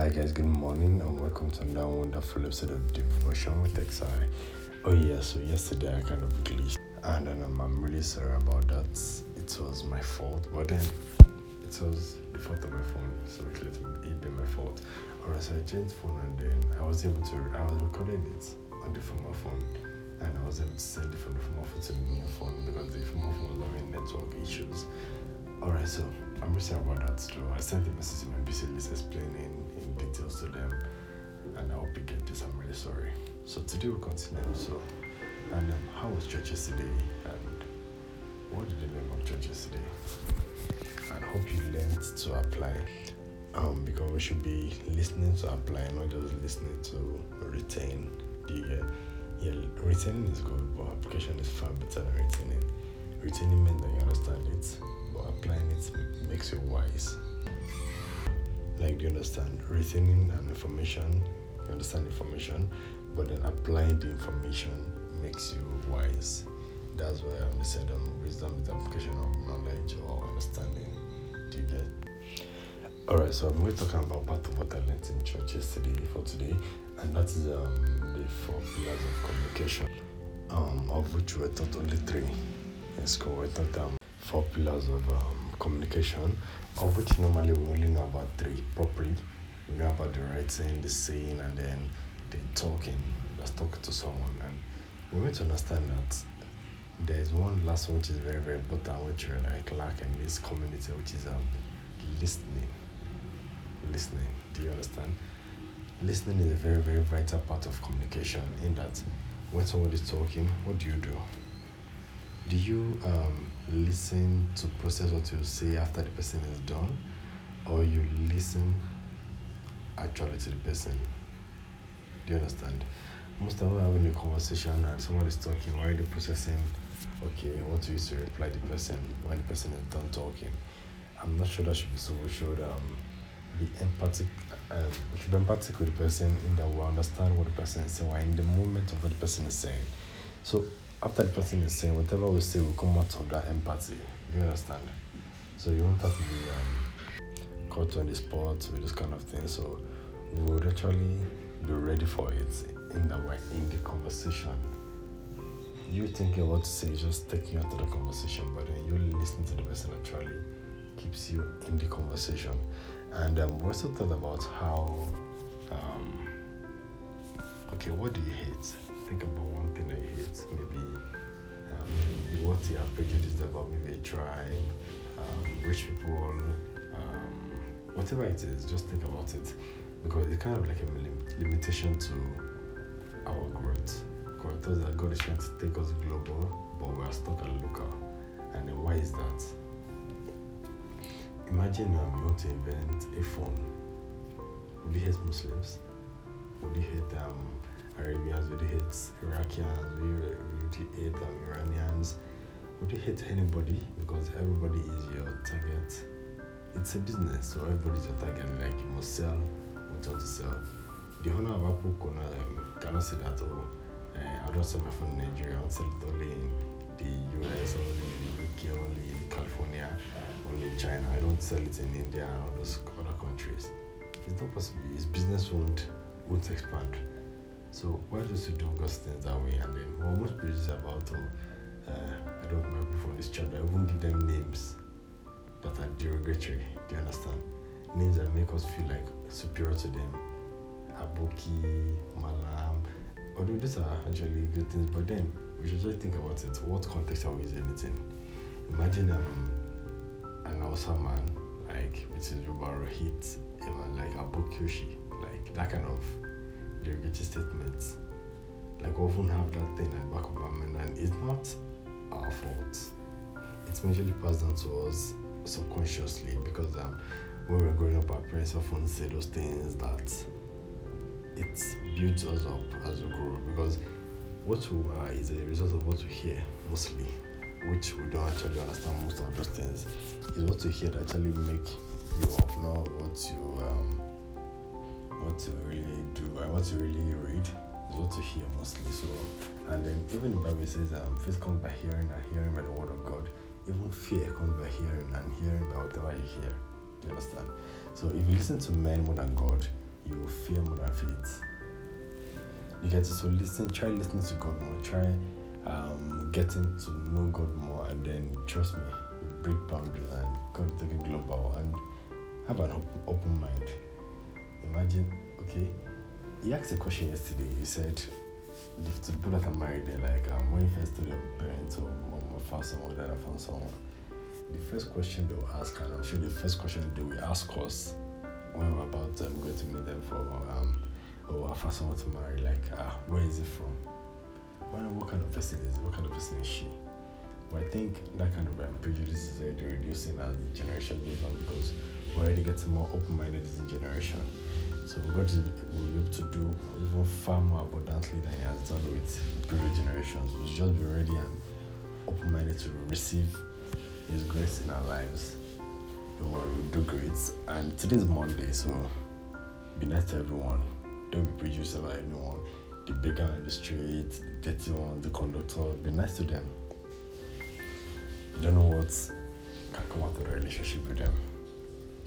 Hi guys, good morning and welcome to another wonderful episode of Devotion with XI. Oh yeah, so yesterday I kind of glitched and um, I'm really sorry about that. It was my fault, but then it was the fault of my phone, so it let it be my fault. Alright, so I changed phone and then I was able to I was recording it on the former phone and I was able to send it from the former phone to the new phone because the former phone was having network issues. Alright, so I'm really sorry about that too. I sent a message to my BC list explaining in details to them and I hope you get this. I'm really sorry. So today we'll continue. So and um, how was church yesterday and what did you learn from church yesterday? And hope you learned to apply. Um, because we should be listening to apply, not just listening to retain. You get? Yeah, retaining is good, but application is far better than retaining. Retaining means that you understand it, but applying it makes you wise. Like, you understand? reasoning and information, you understand information, but then applying the information makes you wise. That's why I'm said um, wisdom is the application of knowledge or understanding. Do you get? Alright, so I'm going to talk about part of what I learned in church yesterday for today, and that is um, the four pillars of communication, um, of which we taught only three in school. We taught um, four pillars of um, communication, of which normally we only know about three properly. We know about the writing, the saying, and then the talking, just talking to someone. And we need to understand that there is one last one which is very, very important, which we like lack in this community, which is um, listening. Listening. Do you understand? Listening is a very, very vital part of communication. In that, when someone is talking, what do you do? Do you um, listen to process what you say after the person is done, or you listen actually to the person? Do you understand? Most of them having a conversation and someone is talking while they're processing, okay, what to use to reply the person when the person is done talking. I'm not sure that should be so. We should um, be empathic. Um, we should be empathic with the person in that we understand what the person is saying, in the moment of what the person is saying. So after the person is saying, whatever we say will come out of that empathy. You understand? So you won't have to be um, caught on the spot with this kind of thing. So we would actually be ready for it in the way in the conversation. You thinking what to say just taking out of the conversation, but then you listen to the person actually keeps you in the conversation. And um, we also thought about how, um, okay, what do you hate? Think about one thing you hate. Maybe, um, what you are prejudiced about, maybe a tribe, um, rich people, um, whatever it is, just think about it. Because it's kind of like a lim- limitation to our growth. God thought that God is trying to take us global, but we are stuck at local. And then why is that? Imagine um, you want to invent a phone. Would you hate Muslims? Would you hate um, Arabians? Would you hate Iraqians? Would you hate um, Iranians? Would you hate anybody? Because everybody is your target. It's a business, so everybody's your target. Like you must sell you want to sell. The owner of Apple cannot, um, cannot say that, oh, uh, I don't sell my phone in Nigeria, I sell it only in the US, only in the UK, only in California, only in China. I don't sell it in India and all those other countries. It's not possible. His business won't won't expand. So why does he do God's things that way? And then well, most preachers about oh, uh, I don't people from this church. I won't give them names that are derogatory. Do you understand? Names that make us feel like superior to them. Aboki, Malam. Although these are actually good things, but then we should just think about it. What context are we using it in? Imagine um, an awesome man, like which is Rubaru hit, like Abokyoshi, like that kind of derogatory statements. Like we often have that thing at the back of our mind, and it's not our fault. It's majorly passed down to us subconsciously because um, when we're growing up, our parents often say those things that it builds us up as we grow because what we are is a result of what we hear mostly, which we don't actually understand most of those things. Is what you hear that actually make you up, not what you um, what to really do and what to really read is what to hear mostly. So, and then even the Bible says um, faith comes by hearing and hearing by the word of God. Even fear comes by hearing and hearing by whatever you hear. Do you understand? So if you listen to men more than God, you will fear more than faith. You get to so listen, try listening to God more, try um, getting to know God more, and then trust me, break boundaries and God take it global and have an open, open mind. Imagine, okay, he asked a question yesterday. He said, if the people that are married, they're like, when you first told your parents or mom or found someone that I found someone, the first question they'll ask, and I'm sure the first question they will ask us when we're about um, going to meet them for, um, oh, I found someone to marry, like, ah, where is it from? What, what kind of person is it? What kind of person is she? But I think that kind of um, prejudice is already reducing as the generation goes on because we're already getting more open-minded as a generation. So God will be able to do even far more abundantly than He has done with previous generations. We just be ready and um, open-minded to receive His grace in our lives. Don't worry, we'll do great. And today's Monday, so be nice to everyone. Don't be prejudiced about anyone. The beggar in the street, the dirty one, the conductor. Be nice to them. You don't know what can come out of the relationship with them.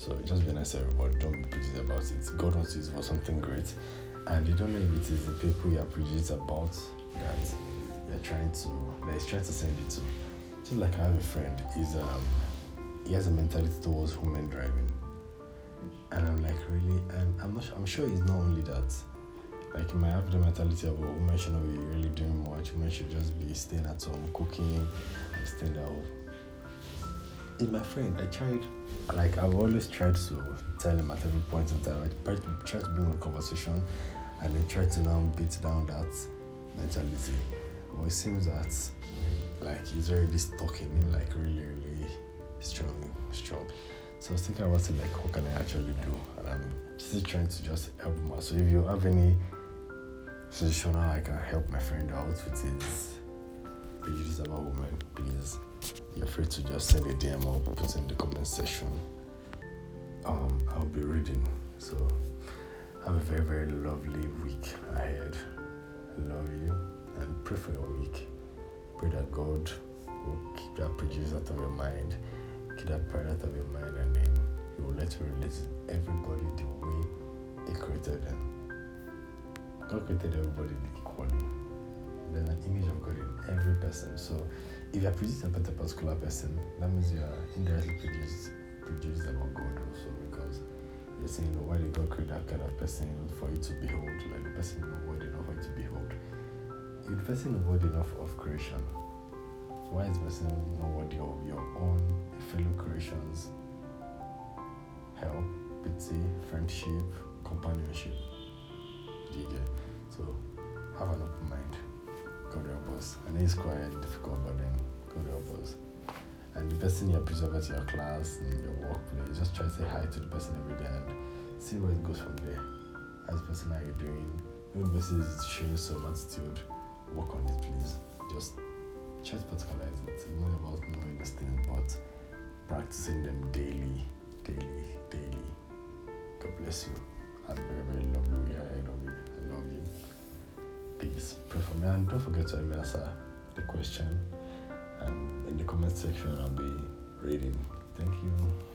So just be nice to everybody. Don't be prejudiced about it. God wants you for something great. And you don't know if it is the people you are prejudiced about that you're trying to that is trying to send you to. Just like I have a friend, he's um he has a mentality towards women driving. And I'm like, really? And I'm not I'm sure it's not only that. Like he might have the mentality well, women should not be really doing much, women should just be staying at home, cooking and staying at home. In my friend, I tried like I've always tried to tell him at every point in time, I tried to, try to bring a conversation and then try to now beat down that mentality. But it seems that like he's already stuck in like really, really strong, strong. So I was thinking about it like what can I actually do? And I'm still trying to just help him out. So if you have any suggestion how I can help my friend out with his prejudice about women, please you're free to just send a DM or put it in the comment section. Um, I'll be reading. So have a very, very lovely week ahead. Love you and pray for your week. Pray that God will keep that prejudice out of your mind, keep that pride out of your mind, and then He will let you relate to everybody the way He created them. God created everybody equally. There's an image of God in every person. So if you are prejudiced about a particular person, that means you are indirectly prejudiced, prejudiced about God also because you're saying, why did God create that kind of person for you to behold? Like the person is worthy enough for you to behold. If the person is worthy enough of creation, why is the person not worthy of your own fellow creations? Help, pity, friendship, companionship. You get? So have an open mind. Us. I know it's quite difficult, but then help. And the person you're preserving to your class, and your workplace, just try to say hi to the person every day and see where it goes from there. As the person, how you doing? Person is showing some attitude, work on it, please. Just try to practicalize it. It's not about knowing these things, but practicing them daily, daily, daily. God bless you. Have a very, very lovely Peace. Pray for me. And don't forget to answer the question. And in the comment section, I'll be reading. Thank you.